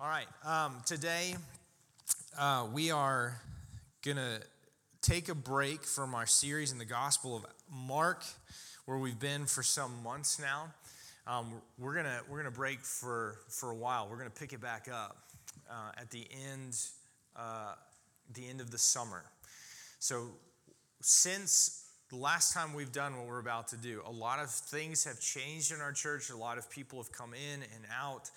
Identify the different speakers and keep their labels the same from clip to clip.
Speaker 1: All right. Um, today, uh, we are going to take a break from our series in the Gospel of Mark, where we've been for some months now. Um, we're gonna we're gonna break for for a while. We're gonna pick it back up uh, at the end uh, the end of the summer. So since the last time we've done what we're about to do, a lot of things have changed in our church. A lot of people have come in and out.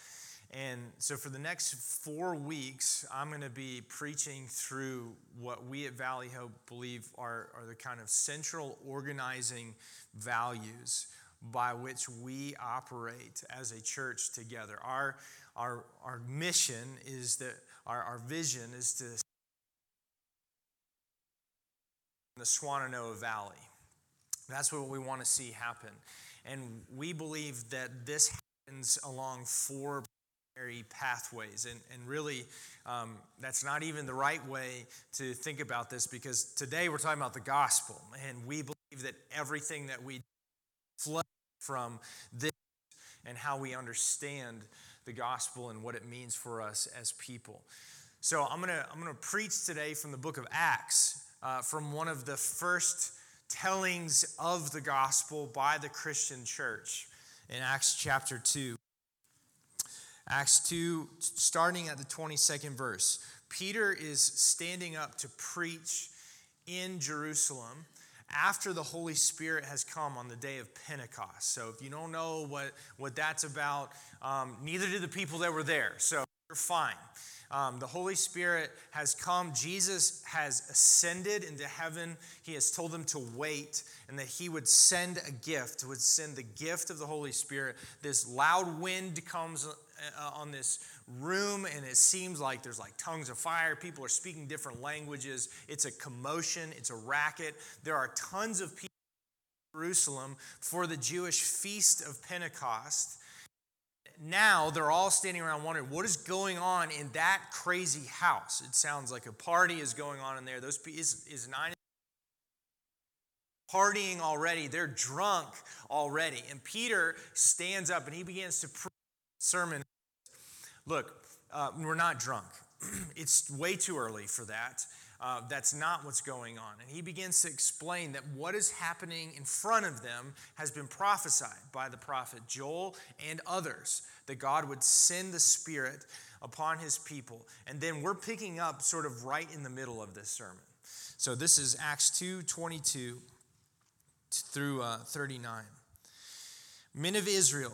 Speaker 1: And so, for the next four weeks, I'm going to be preaching through what we at Valley Hope believe are, are the kind of central organizing values by which we operate as a church together. Our, our, our mission is that, our, our vision is to the Swannanoa Valley. That's what we want to see happen. And we believe that this happens along four pathways. And, and really, um, that's not even the right way to think about this because today we're talking about the gospel. And we believe that everything that we flow from this and how we understand the gospel and what it means for us as people. So I'm going to I'm to preach today from the book of Acts, uh, from one of the first tellings of the gospel by the Christian church in Acts chapter 2. Acts 2, starting at the 22nd verse. Peter is standing up to preach in Jerusalem after the Holy Spirit has come on the day of Pentecost. So, if you don't know what, what that's about, um, neither did the people that were there. So, you're fine. Um, the Holy Spirit has come. Jesus has ascended into heaven. He has told them to wait and that He would send a gift, would send the gift of the Holy Spirit. This loud wind comes uh, on this room and it seems like there's like tongues of fire. People are speaking different languages. It's a commotion. It's a racket. There are tons of people in jerusalem for the jewish feast of pentecost. Now they're all standing around wondering what is going on in that crazy house? It sounds like a party is going on in there. Those is, is nine partying already. They're drunk already. And peter stands up and he begins to preach sermon. Look, uh, we're not drunk. it's way too early for that. Uh, that's not what's going on. And he begins to explain that what is happening in front of them has been prophesied by the prophet Joel and others, that God would send the Spirit upon his people. And then we're picking up sort of right in the middle of this sermon. So this is Acts 2 22 through uh, 39. Men of Israel,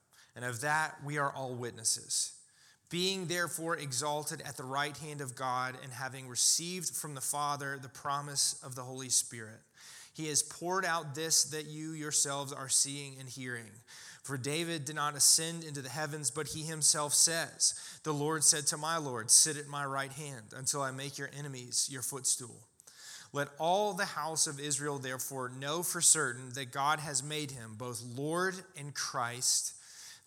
Speaker 1: and of that we are all witnesses. Being therefore exalted at the right hand of God, and having received from the Father the promise of the Holy Spirit, he has poured out this that you yourselves are seeing and hearing. For David did not ascend into the heavens, but he himself says, The Lord said to my Lord, Sit at my right hand until I make your enemies your footstool. Let all the house of Israel therefore know for certain that God has made him both Lord and Christ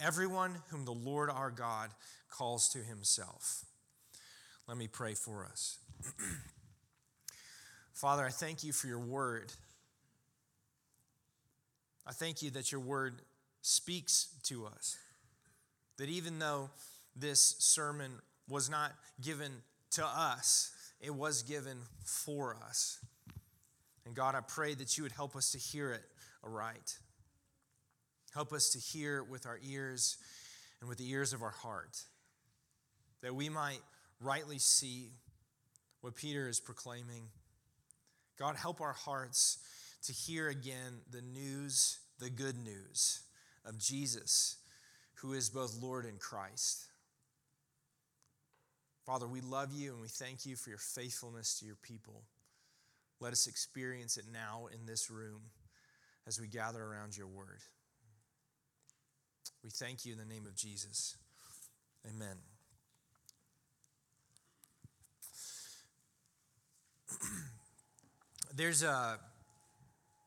Speaker 1: everyone whom the Lord our God calls to himself. Let me pray for us. Father, I thank you for your word. I thank you that your word speaks to us. That even though this sermon was not given to us, it was given for us. And God, I pray that you would help us to hear it aright. Help us to hear with our ears and with the ears of our heart, that we might rightly see what Peter is proclaiming. God, help our hearts to hear again the news, the good news of Jesus, who is both Lord and Christ. Father, we love you and we thank you for your faithfulness to your people. Let us experience it now in this room as we gather around your word. We thank you in the name of Jesus. Amen. there's a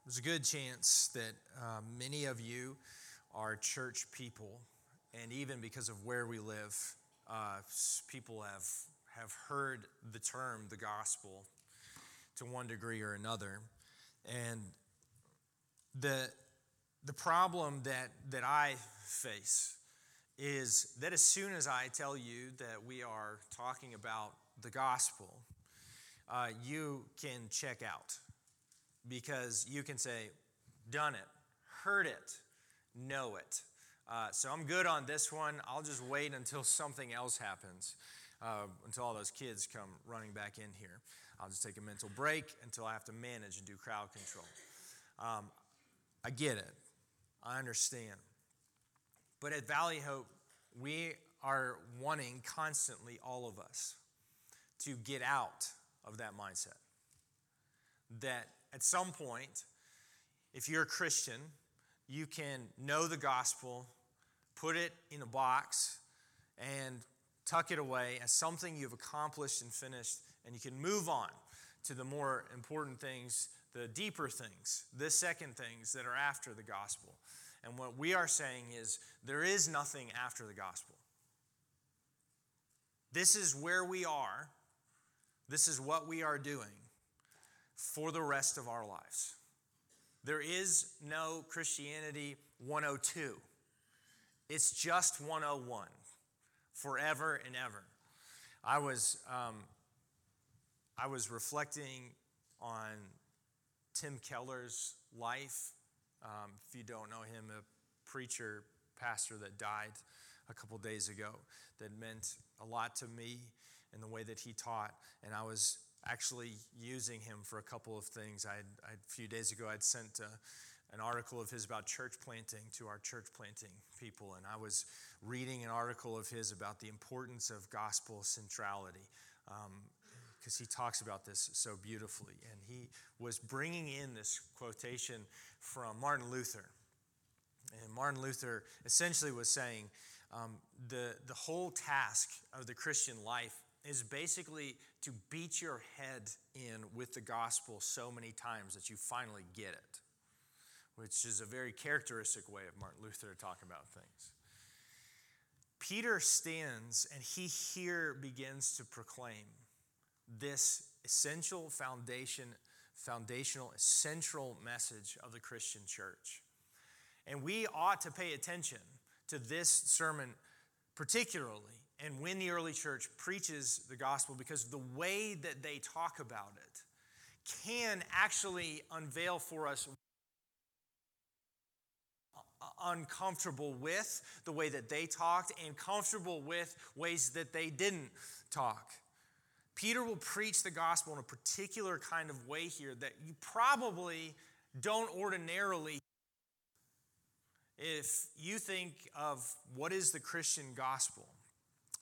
Speaker 1: there's a good chance that uh, many of you are church people, and even because of where we live, uh, people have, have heard the term the gospel to one degree or another. And the, the problem that, that I face is that as soon as I tell you that we are talking about the gospel, uh, you can check out because you can say, done it, heard it, know it. Uh, so I'm good on this one. I'll just wait until something else happens, uh, until all those kids come running back in here. I'll just take a mental break until I have to manage and do crowd control. Um, I get it. I understand. But at Valley Hope, we are wanting constantly, all of us, to get out of that mindset. That at some point, if you're a Christian, you can know the gospel, put it in a box, and tuck it away as something you've accomplished and finished, and you can move on to the more important things, the deeper things, the second things that are after the gospel. And what we are saying is there is nothing after the gospel. This is where we are. This is what we are doing for the rest of our lives. There is no Christianity 102. It's just 101 forever and ever. I was, um, I was reflecting on Tim Keller's life. Um, if you don't know him, a preacher, pastor that died a couple days ago that meant a lot to me in the way that he taught. And I was actually using him for a couple of things. I a few days ago, I'd sent a, an article of his about church planting to our church planting people, and I was reading an article of his about the importance of gospel centrality. Because he talks about this so beautifully. And he was bringing in this quotation from Martin Luther. And Martin Luther essentially was saying um, the, the whole task of the Christian life is basically to beat your head in with the gospel so many times that you finally get it, which is a very characteristic way of Martin Luther to talk about things. Peter stands and he here begins to proclaim this essential foundation, foundational, essential message of the Christian church. And we ought to pay attention to this sermon particularly and when the early church preaches the gospel because the way that they talk about it can actually unveil for us uncomfortable with the way that they talked and comfortable with ways that they didn't talk. Peter will preach the gospel in a particular kind of way here that you probably don't ordinarily if you think of what is the Christian gospel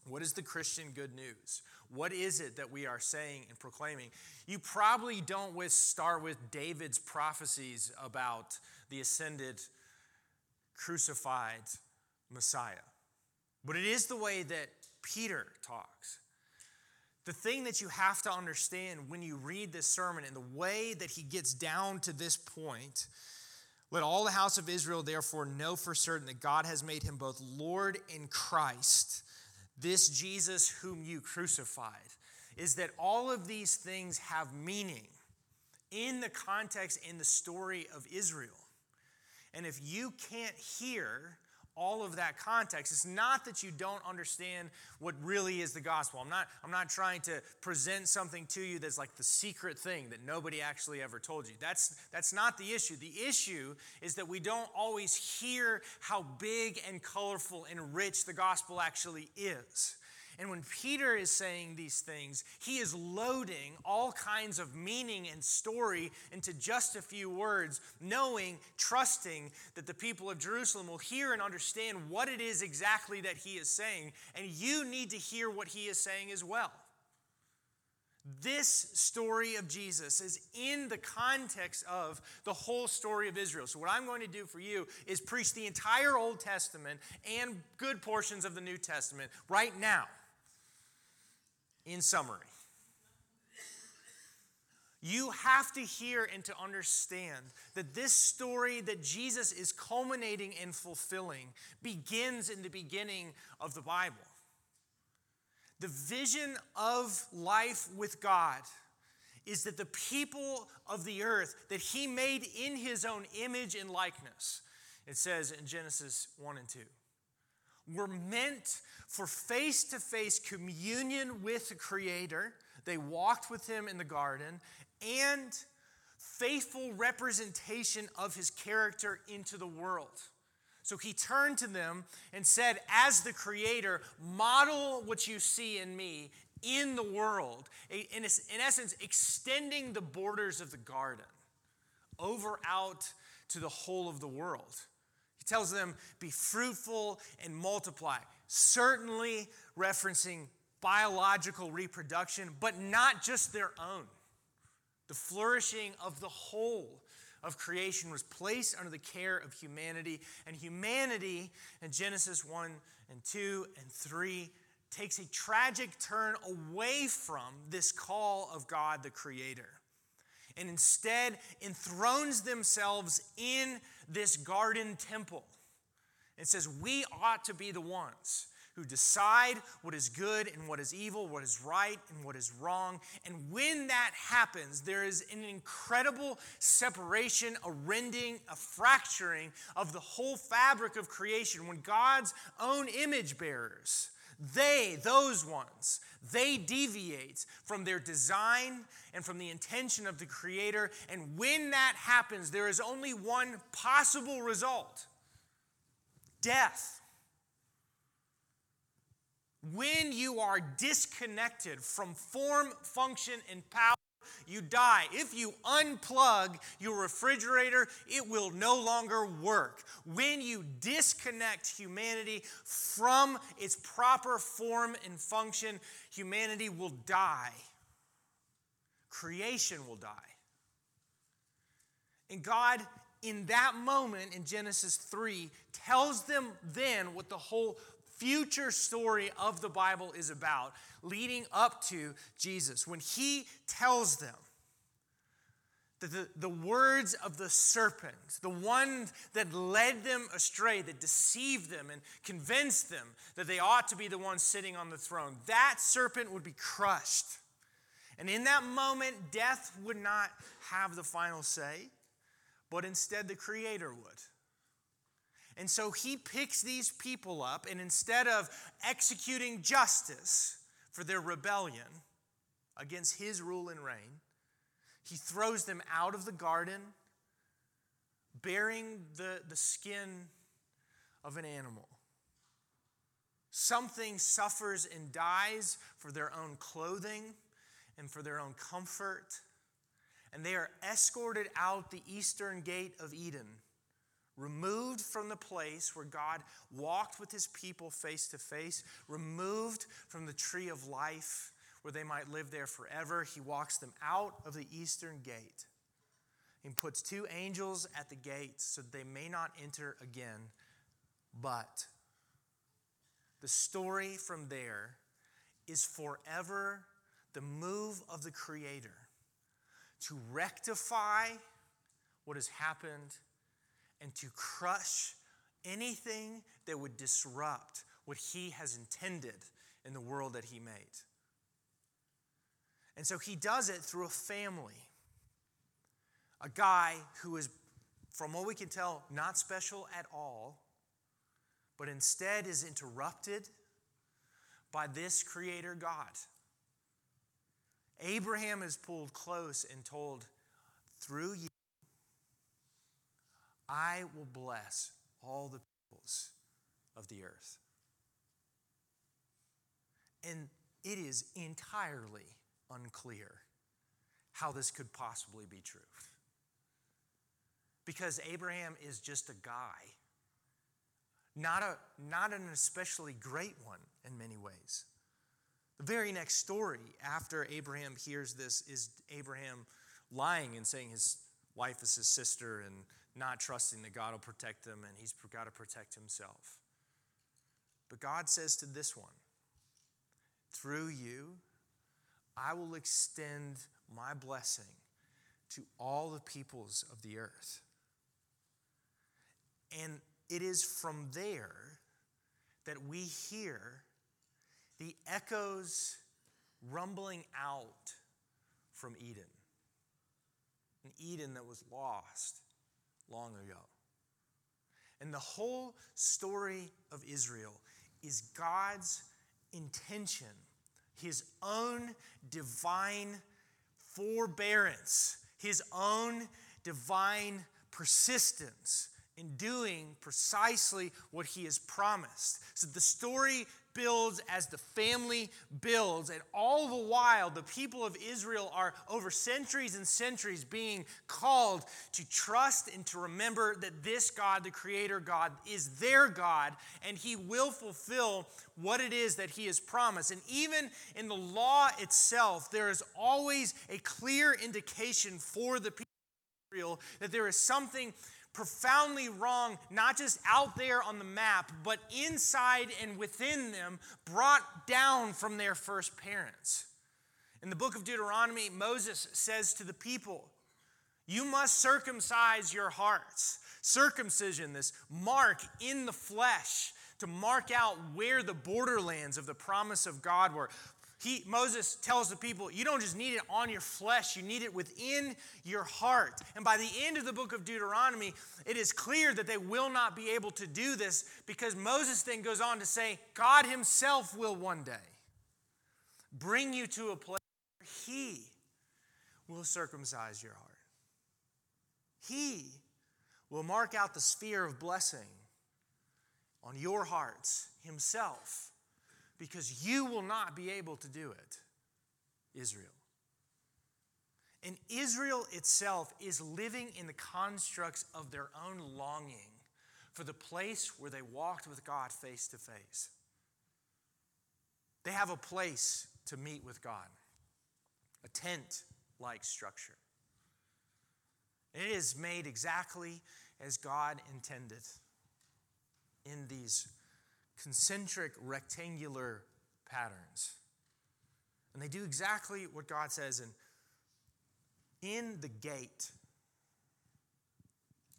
Speaker 1: what is the Christian good news? What is it that we are saying and proclaiming? You probably don't with start with David's prophecies about the ascended, crucified Messiah. But it is the way that Peter talks. The thing that you have to understand when you read this sermon and the way that he gets down to this point let all the house of Israel therefore know for certain that God has made him both Lord and Christ, this Jesus whom you crucified, is that all of these things have meaning in the context in the story of Israel. And if you can't hear all of that context. It's not that you don't understand what really is the gospel. I'm not, I'm not trying to present something to you that's like the secret thing that nobody actually ever told you. That's, that's not the issue. The issue is that we don't always hear how big and colorful and rich the gospel actually is. And when Peter is saying these things, he is loading all kinds of meaning and story into just a few words, knowing, trusting that the people of Jerusalem will hear and understand what it is exactly that he is saying. And you need to hear what he is saying as well. This story of Jesus is in the context of the whole story of Israel. So, what I'm going to do for you is preach the entire Old Testament and good portions of the New Testament right now. In summary, you have to hear and to understand that this story that Jesus is culminating and fulfilling begins in the beginning of the Bible. The vision of life with God is that the people of the earth that he made in his own image and likeness, it says in Genesis 1 and 2, were meant for face to face communion with the Creator. They walked with Him in the garden and faithful representation of His character into the world. So he turned to them and said, As the Creator, model what you see in me in the world. In, essence, extending the borders of the garden over out to the whole of the world. Tells them, Be fruitful and multiply certainly referencing biological reproduction, but not just their own. The flourishing of the whole of creation was placed under the care of humanity, and humanity in Genesis 1 and 2 and 3 takes a tragic turn away from this call of God the Creator and instead enthrones themselves in this garden temple it says, We ought to be the ones who decide what is good and what is evil, what is right and what is wrong. And when that happens, there is an incredible separation, a rending, a fracturing of the whole fabric of creation. When God's own image bearers, they, those ones, they deviate from their design and from the intention of the Creator. And when that happens, there is only one possible result death. When you are disconnected from form, function, and power, you die. If you unplug your refrigerator, it will no longer work. When you disconnect humanity from its proper form and function, humanity will die. Creation will die. And God in that moment in Genesis 3 tells them then what the whole future story of the Bible is about, leading up to Jesus. When he tells them that the, the words of the serpent, the one that led them astray, that deceived them and convinced them that they ought to be the one sitting on the throne, that serpent would be crushed. And in that moment, death would not have the final say but instead the Creator would. And so he picks these people up, and instead of executing justice for their rebellion against his rule and reign, he throws them out of the garden, bearing the, the skin of an animal. Something suffers and dies for their own clothing and for their own comfort and they are escorted out the eastern gate of Eden, removed from the place where God walked with his people face to face, removed from the tree of life where they might live there forever. He walks them out of the eastern gate and puts two angels at the gate so that they may not enter again. But the story from there is forever the move of the Creator to rectify what has happened and to crush anything that would disrupt what He has intended in the world that He made. And so He does it through a family. A guy who is, from what we can tell, not special at all, but instead is interrupted by this Creator God. Abraham is pulled close and told, Through you, I will bless all the peoples of the earth. And it is entirely unclear how this could possibly be true. Because Abraham is just a guy, not, a, not an especially great one in many ways. The very next story after Abraham hears this is Abraham lying and saying his wife is his sister and not trusting that God will protect them and he's got to protect himself. But God says to this one, through you, I will extend my blessing to all the peoples of the earth. And it is from there that we hear the echoes rumbling out from Eden. An Eden that was lost long ago. And the whole story of Israel is God's intention, his own divine forbearance, his own divine persistence in doing precisely what he has promised. So the story builds as the family builds. And all the while, the people of Israel are over centuries and centuries being called to trust and to remember that this God, the Creator God, is their God and He will fulfill what it is that He has promised. And even in the law itself, there is always a clear indication for the people of Israel that there is something profoundly wrong, not just out there on the map, but inside and within them, brought down from their first parents. In the book of Deuteronomy, Moses says to the people, You must circumcise your hearts. Circumcision, this mark in the flesh to mark out where the borderlands of the promise of God were. He, Moses tells the people, you don't just need it on your flesh, you need it within your heart. And by the end of the book of Deuteronomy, it is clear that they will not be able to do this because Moses then goes on to say, God Himself will one day bring you to a place where He will circumcise your heart. He will mark out the sphere of blessing on your hearts Himself because you will not be able to do it, Israel. And Israel itself is living in the constructs of their own longing for the place where they walked with God face to face. They have a place to meet with God, a tent like structure. It is made exactly as God intended in these concentric rectangular patterns. And they do exactly what God says. And in the gate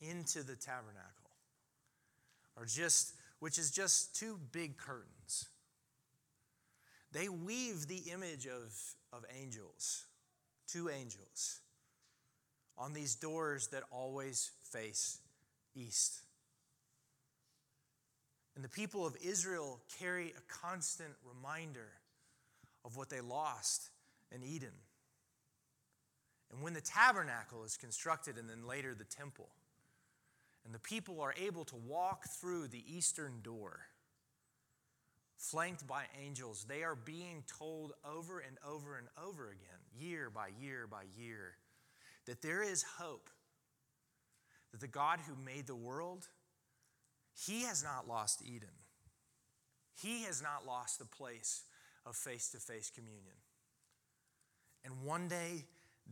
Speaker 1: into the tabernacle are just, which is just two big curtains. They weave the image of, of angels, two angels, on these doors that always face east. And the people of Israel carry a constant reminder of what they lost in Eden. And when the tabernacle is constructed and then later the temple, and the people are able to walk through the eastern door, flanked by angels, they are being told over and over and over again, year by year by year, that there is hope. That the God who made the world he has not lost Eden. He has not lost the place of face to face communion. And one day,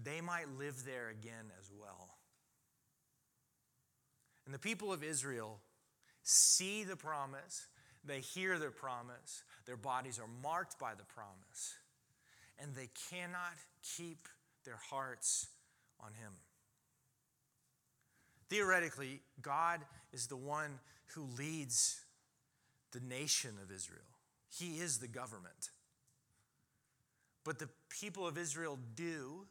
Speaker 1: they might live there again as well. And the people of Israel see the promise, They hear their promise, their bodies are marked by the promise, and they cannot keep their hearts on Him. Theoretically, God is the one who leads the nation of Israel, He is the government. But the people of Israel do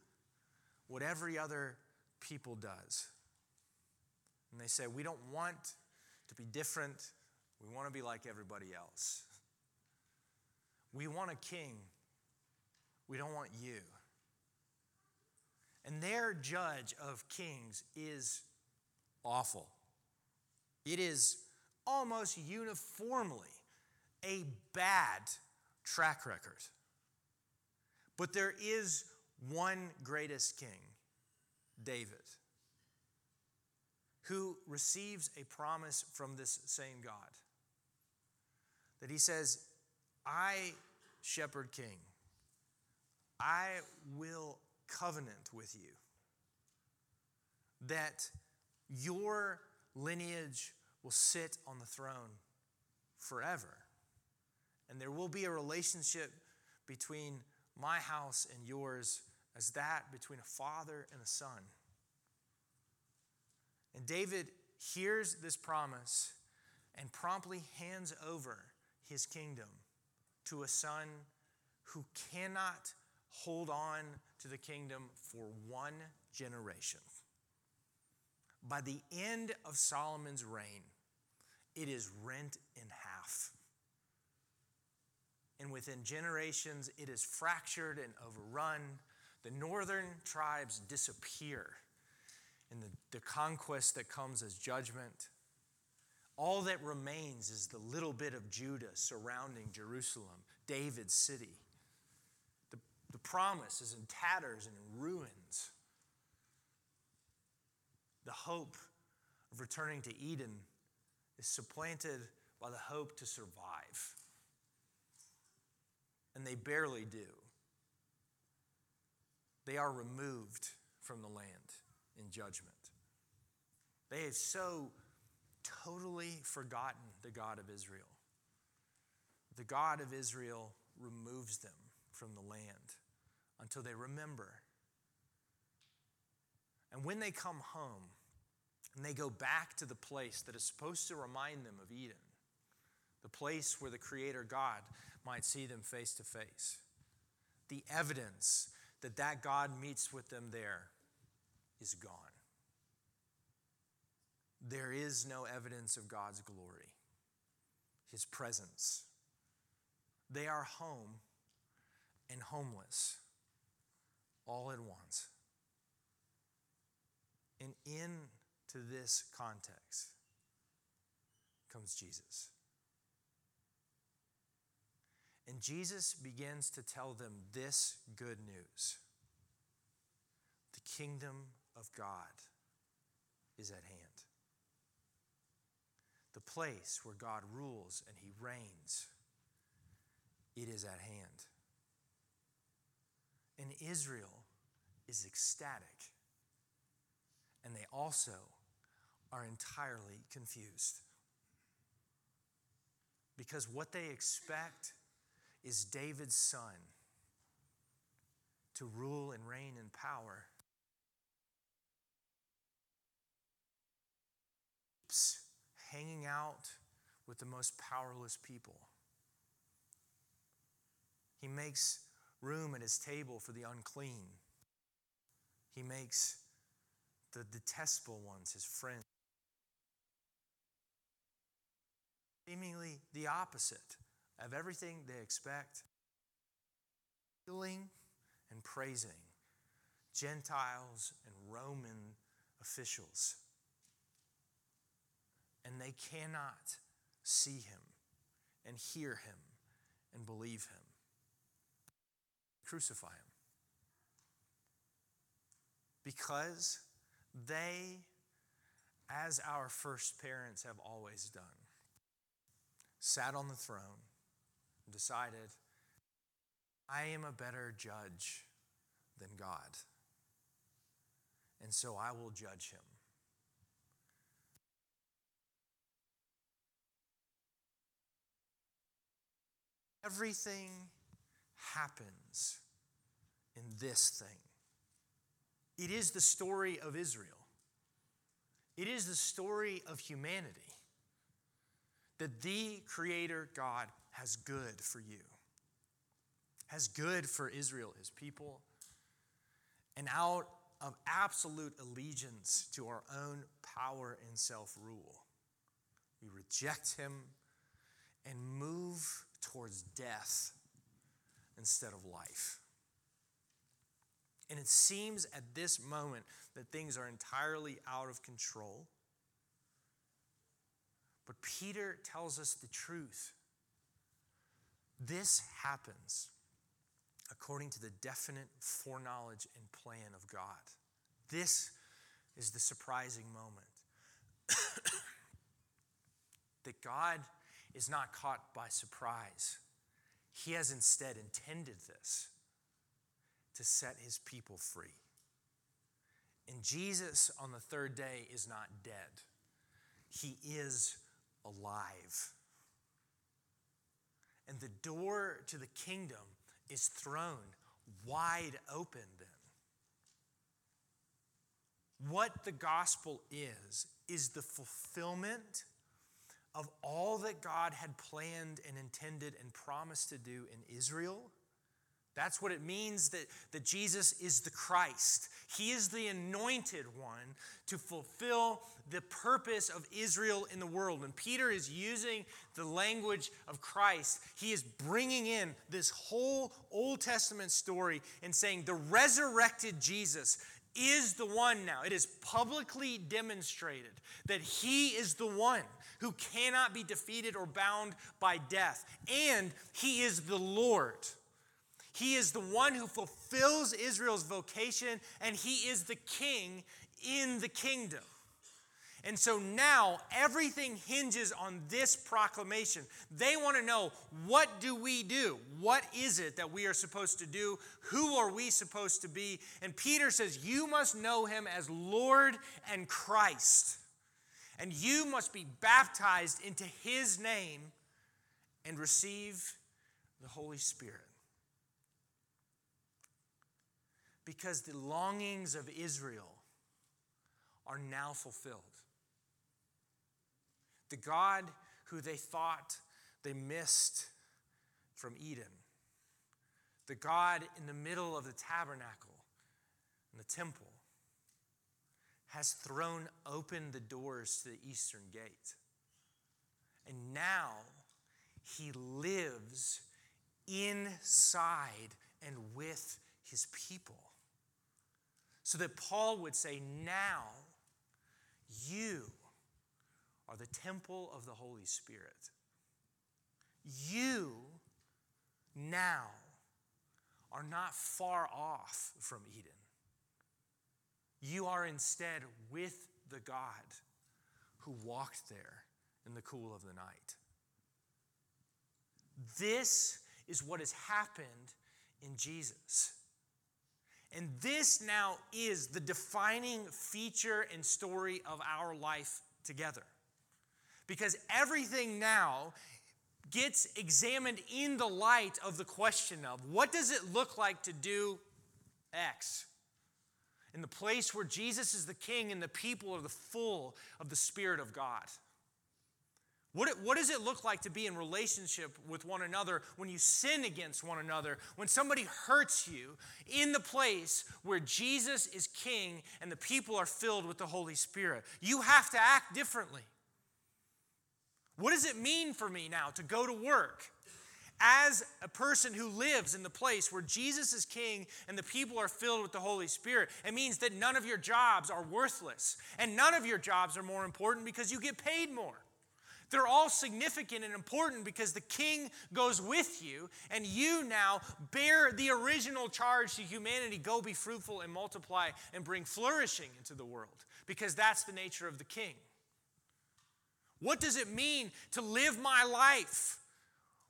Speaker 1: what every other people does. And they say, We don't want to be different. We want to be like everybody else. We want a king. We don't want you. And their judge of kings is awful. It is almost uniformly a bad track record. But there is one greatest king, David, who receives a promise from this same God that he says, I, shepherd king, I will covenant with you that your lineage will sit on the throne forever. And there will be a relationship between my house and yours as that between a father and a son. And David hears this promise and promptly hands over his kingdom to a son who cannot hold on to the kingdom for one generation. By the end of Solomon's reign, it is rent in half. And within generations, it is fractured and overrun. The northern tribes disappear in the, the conquest that comes as judgment. All that remains is the little bit of Judah surrounding Jerusalem, David's city. The, the promise is in tatters and in ruins. The hope of returning to Eden is supplanted by the hope to survive. And they barely do. They are removed from the land in judgment. They have so totally forgotten the God of Israel. The God of Israel removes them from the land until they remember. And when they come home, and they go back to the place that is supposed to remind them of Eden, the place where the Creator God might see them face to face. The evidence that that God meets with them there is gone. There is no evidence of God's glory, His presence. They are home and homeless all at once. And in to this context comes Jesus. And Jesus begins to tell them this good news the kingdom of God is at hand. The place where God rules and he reigns, it is at hand. And Israel is ecstatic. And they also are entirely confused. Because what they expect is David's son to rule and reign in power. Hanging out with the most powerless people. He makes room at his table for the unclean. He makes the detestable ones his friends. Seemingly the opposite of everything they expect. Healing and praising Gentiles and Roman officials. And they cannot see him and hear him and believe him. Crucify him. Because they, as our first parents have always done, sat on the throne, and decided, I am a better judge than God. And so I will judge him. everything happens in this thing. It is the story of Israel. It is the story of humanity that the Creator God has good for you, has good for Israel, his people, and out of absolute allegiance to our own power and self rule, we reject him and move towards death instead of life. And it seems at this moment that things are entirely out of control. But Peter tells us the truth. This happens according to the definite foreknowledge and plan of God. This is the surprising moment. that God is not caught by surprise. He has instead intended this to set his people free. And Jesus on the third day is not dead, he is alive. And the door to the kingdom is thrown wide open then. What the gospel is, is the fulfillment of all that God had planned and intended and promised to do in Israel that's what it means that, that Jesus is the Christ. He is the anointed one to fulfill the purpose of Israel in the world. When Peter is using the language of Christ, he is bringing in this whole Old Testament story and saying the resurrected Jesus is the one now. It is publicly demonstrated that he is the one who cannot be defeated or bound by death, and he is the Lord. He is the one who fulfills Israel's vocation, and he is the king in the kingdom. And so now everything hinges on this proclamation. They want to know what do we do? What is it that we are supposed to do? Who are we supposed to be? And Peter says, You must know him as Lord and Christ. And you must be baptized into his name and receive the Holy Spirit. Because the longings of Israel are now fulfilled. The God who they thought they missed from Eden, the God in the middle of the tabernacle and the temple, has thrown open the doors to the eastern gate. And now he lives inside and with his people. So that Paul would say, Now you are the temple of the Holy Spirit. You now are not far off from Eden. You are instead with the God who walked there in the cool of the night. This is what has happened in Jesus. And this now is the defining feature and story of our life together. Because everything now gets examined in the light of the question of what does it look like to do X? In the place where Jesus is the king and the people are the full of the Spirit of God. What, what does it look like to be in relationship with one another when you sin against one another, when somebody hurts you in the place where Jesus is king and the people are filled with the Holy Spirit? You have to act differently. What does it mean for me now to go to work? as a person who lives in the place where Jesus is king and the people are filled with the Holy Spirit, it means that none of your jobs are worthless and none of your jobs are more important because you get paid more. They're all significant and important because the king goes with you, and you now bear the original charge to humanity go be fruitful and multiply and bring flourishing into the world because that's the nature of the king. What does it mean to live my life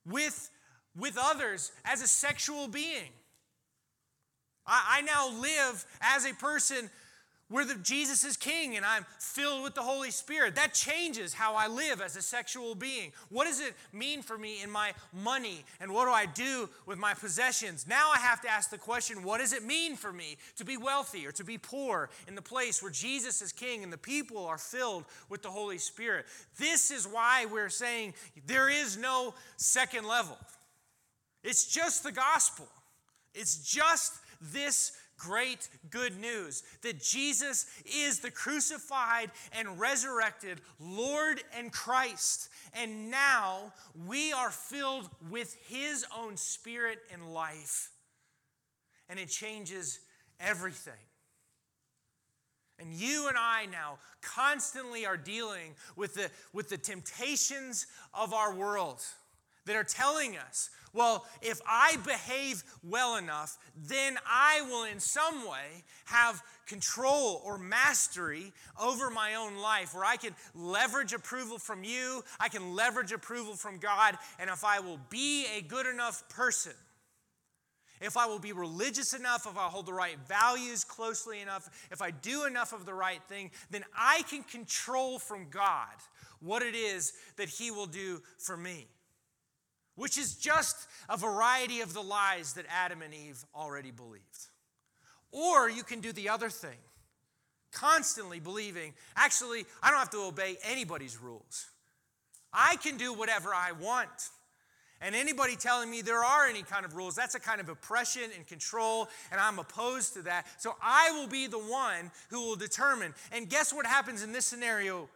Speaker 1: with, with others as a sexual being? I, I now live as a person where the, Jesus is king and I'm filled with the Holy Spirit. That changes how I live as a sexual being. What does it mean for me in my money and what do I do with my possessions? Now I have to ask the question what does it mean for me to be wealthy or to be poor in the place where Jesus is king and the people are filled with the Holy Spirit? This is why we're saying there is no second level, it's just the gospel. It's just this great good news that Jesus is the crucified and resurrected Lord and Christ. And now we are filled with His own spirit and life. And it changes everything. And you and I now constantly are dealing with the, with the temptations of our world that are telling us, well, if I behave well enough, then I will in some way have control or mastery over my own life, where I can leverage approval from you, I can leverage approval from God, and if I will be a good enough person, if I will be religious enough, if I hold the right values closely enough, if I do enough of the right thing, then I can control from God what it is that He will do for me which is just a variety of the lies that Adam and Eve already believed. Or you can do the other thing, constantly believing, actually, I don't have to obey anybody's rules. I can do whatever I want. And anybody telling me there are any kind of rules, that's a kind of oppression and control, and I'm opposed to that. So I will be the one who will determine. And guess what happens in this scenario?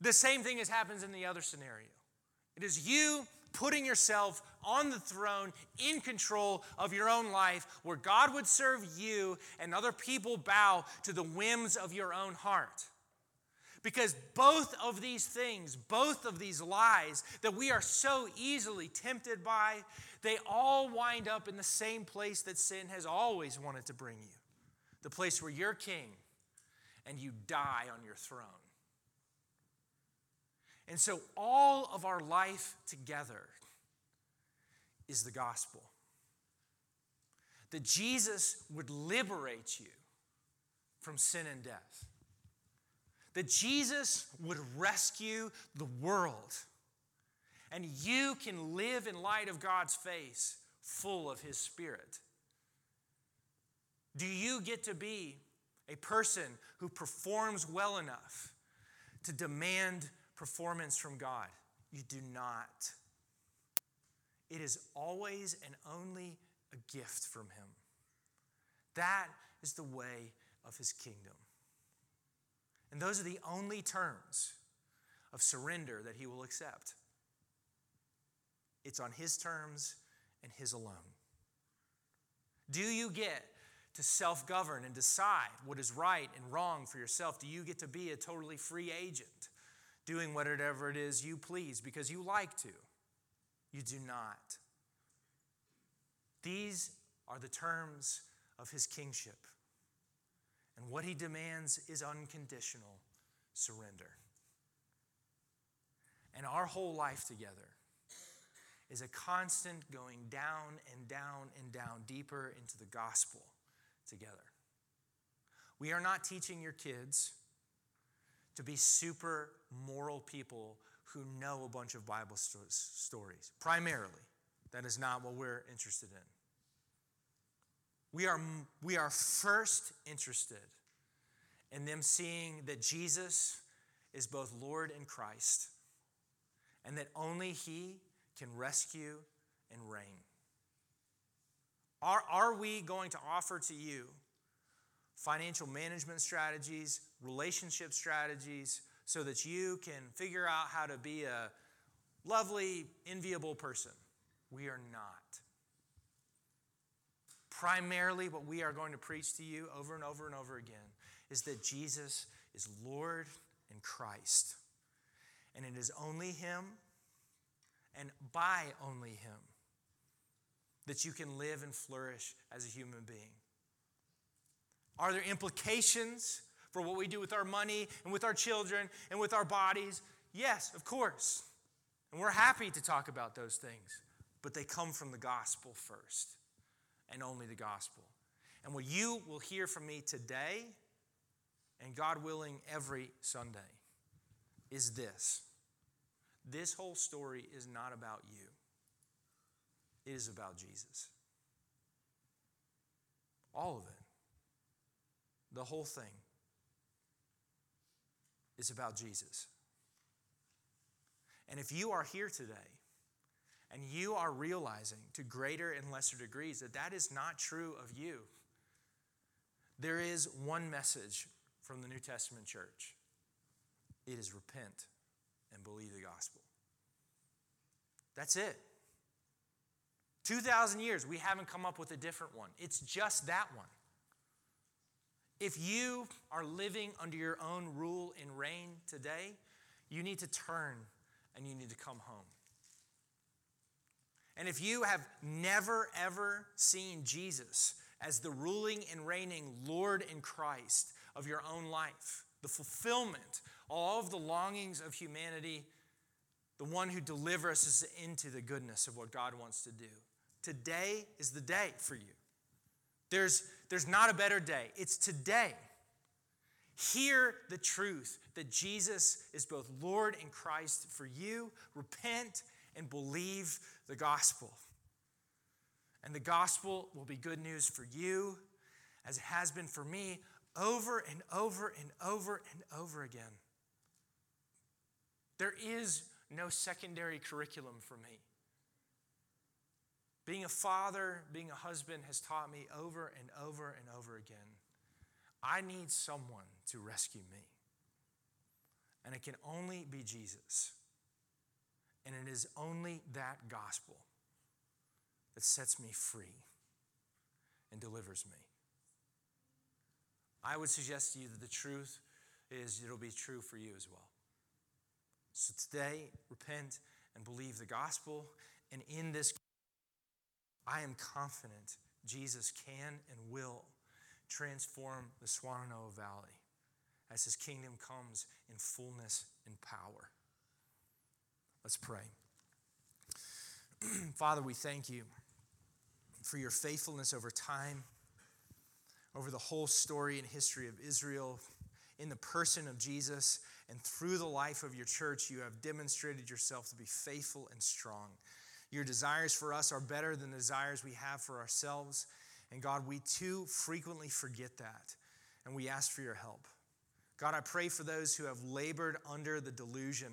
Speaker 1: The same thing as happens in the other scenario. It is you putting yourself on the throne in control of your own life, where God would serve you and other people bow to the whims of your own heart. Because both of these things, both of these lies that we are so easily tempted by, they all wind up in the same place that sin has always wanted to bring you the place where you're king and you die on your throne. And so, all of our life together is the gospel. That Jesus would liberate you from sin and death. That Jesus would rescue the world. And you can live in light of God's face, full of His Spirit. Do you get to be a person who performs well enough to demand performance from God. You do not. It is always and only a gift from Him. That is the way of His kingdom. And those are the only terms of surrender that He will accept. It's on His terms and His alone. Do you get to self govern and decide what is right and wrong for yourself? Do you get to be a totally free agent? Doing whatever it is you please because you like to. You do not. These are the terms of his kingship. And what he demands is unconditional surrender. And our whole life together is a constant going down and down and down deeper into the gospel together. We are not teaching your kids to be super moral people who know a bunch of Bible sto- stories. Primarily, that is not what we're interested in. We are, we are first interested in them seeing that Jesus is both Lord and Christ, and that only He can rescue and reign. Are, are we going to offer to you financial management strategies, relationship strategies, so that you can figure out how to be a lovely, enviable person. We are not. Primarily, what we are going to preach to you over and over and over again is that Jesus is Lord and Christ. And it is only Him and by only Him that you can live and flourish as a human being. Are there implications for what we do with our money and with our children and with our bodies? Yes, of course. And we're happy to talk about those things, but they come from the gospel first and only the gospel. And what you will hear from me today and God willing, every Sunday, is this this whole story is not about you, it is about Jesus. All of it. The whole thing is about Jesus. And if you are here today and you are realizing to greater and lesser degrees that that is not true of you, there is one message from the New Testament church it is repent and believe the gospel. That's it. 2,000 years, we haven't come up with a different one. It's just that one. If you are living under your own rule and reign today, you need to turn and you need to come home. And if you have never, ever seen Jesus as the ruling and reigning Lord and Christ of your own life, the fulfillment, all of the longings of humanity, the one who delivers us into the goodness of what God wants to do, today is the day for you. There's, there's not a better day. It's today. Hear the truth that Jesus is both Lord and Christ for you. Repent and believe the gospel. And the gospel will be good news for you, as it has been for me, over and over and over and over again. There is no secondary curriculum for me. Being a father, being a husband has taught me over and over and over again I need someone to rescue me. And it can only be Jesus. And it is only that gospel that sets me free and delivers me. I would suggest to you that the truth is it'll be true for you as well. So today, repent and believe the gospel. And in this, I am confident Jesus can and will transform the Swannanoa Valley as his kingdom comes in fullness and power. Let's pray. Father, we thank you for your faithfulness over time, over the whole story and history of Israel, in the person of Jesus, and through the life of your church, you have demonstrated yourself to be faithful and strong. Your desires for us are better than the desires we have for ourselves. And God, we too frequently forget that, and we ask for your help. God, I pray for those who have labored under the delusion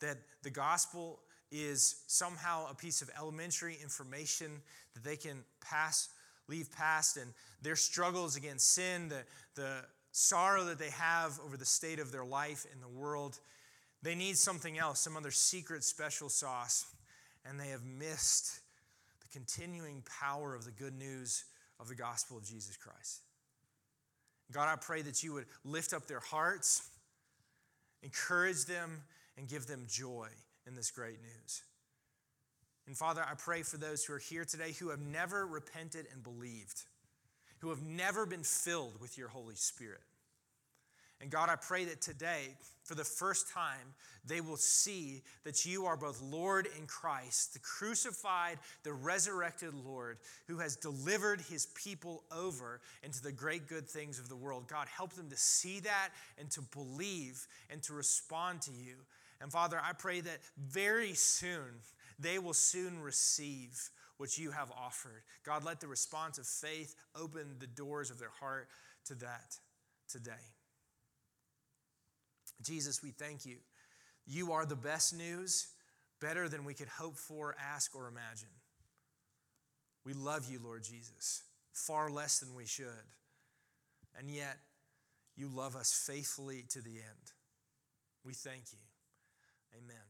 Speaker 1: that the gospel is somehow a piece of elementary information that they can pass, leave past, and their struggles against sin, the, the sorrow that they have over the state of their life in the world, they need something else, some other secret special sauce, and they have missed the continuing power of the good news of the gospel of Jesus Christ. God, I pray that you would lift up their hearts, encourage them, and give them joy in this great news. And Father, I pray for those who are here today who have never repented and believed, who have never been filled with your Holy Spirit. And God, I pray that today, for the first time, they will see that you are both Lord and Christ, the crucified, the resurrected Lord who has delivered his people over into the great good things of the world. God, help them to see that and to believe and to respond to you. And Father, I pray that very soon they will soon receive what you have offered. God, let the response of faith open the doors of their heart to that today. Jesus, we thank you. You are the best news, better than we could hope for, ask, or imagine. We love you, Lord Jesus, far less than we should. And yet, you love us faithfully to the end. We thank you. Amen.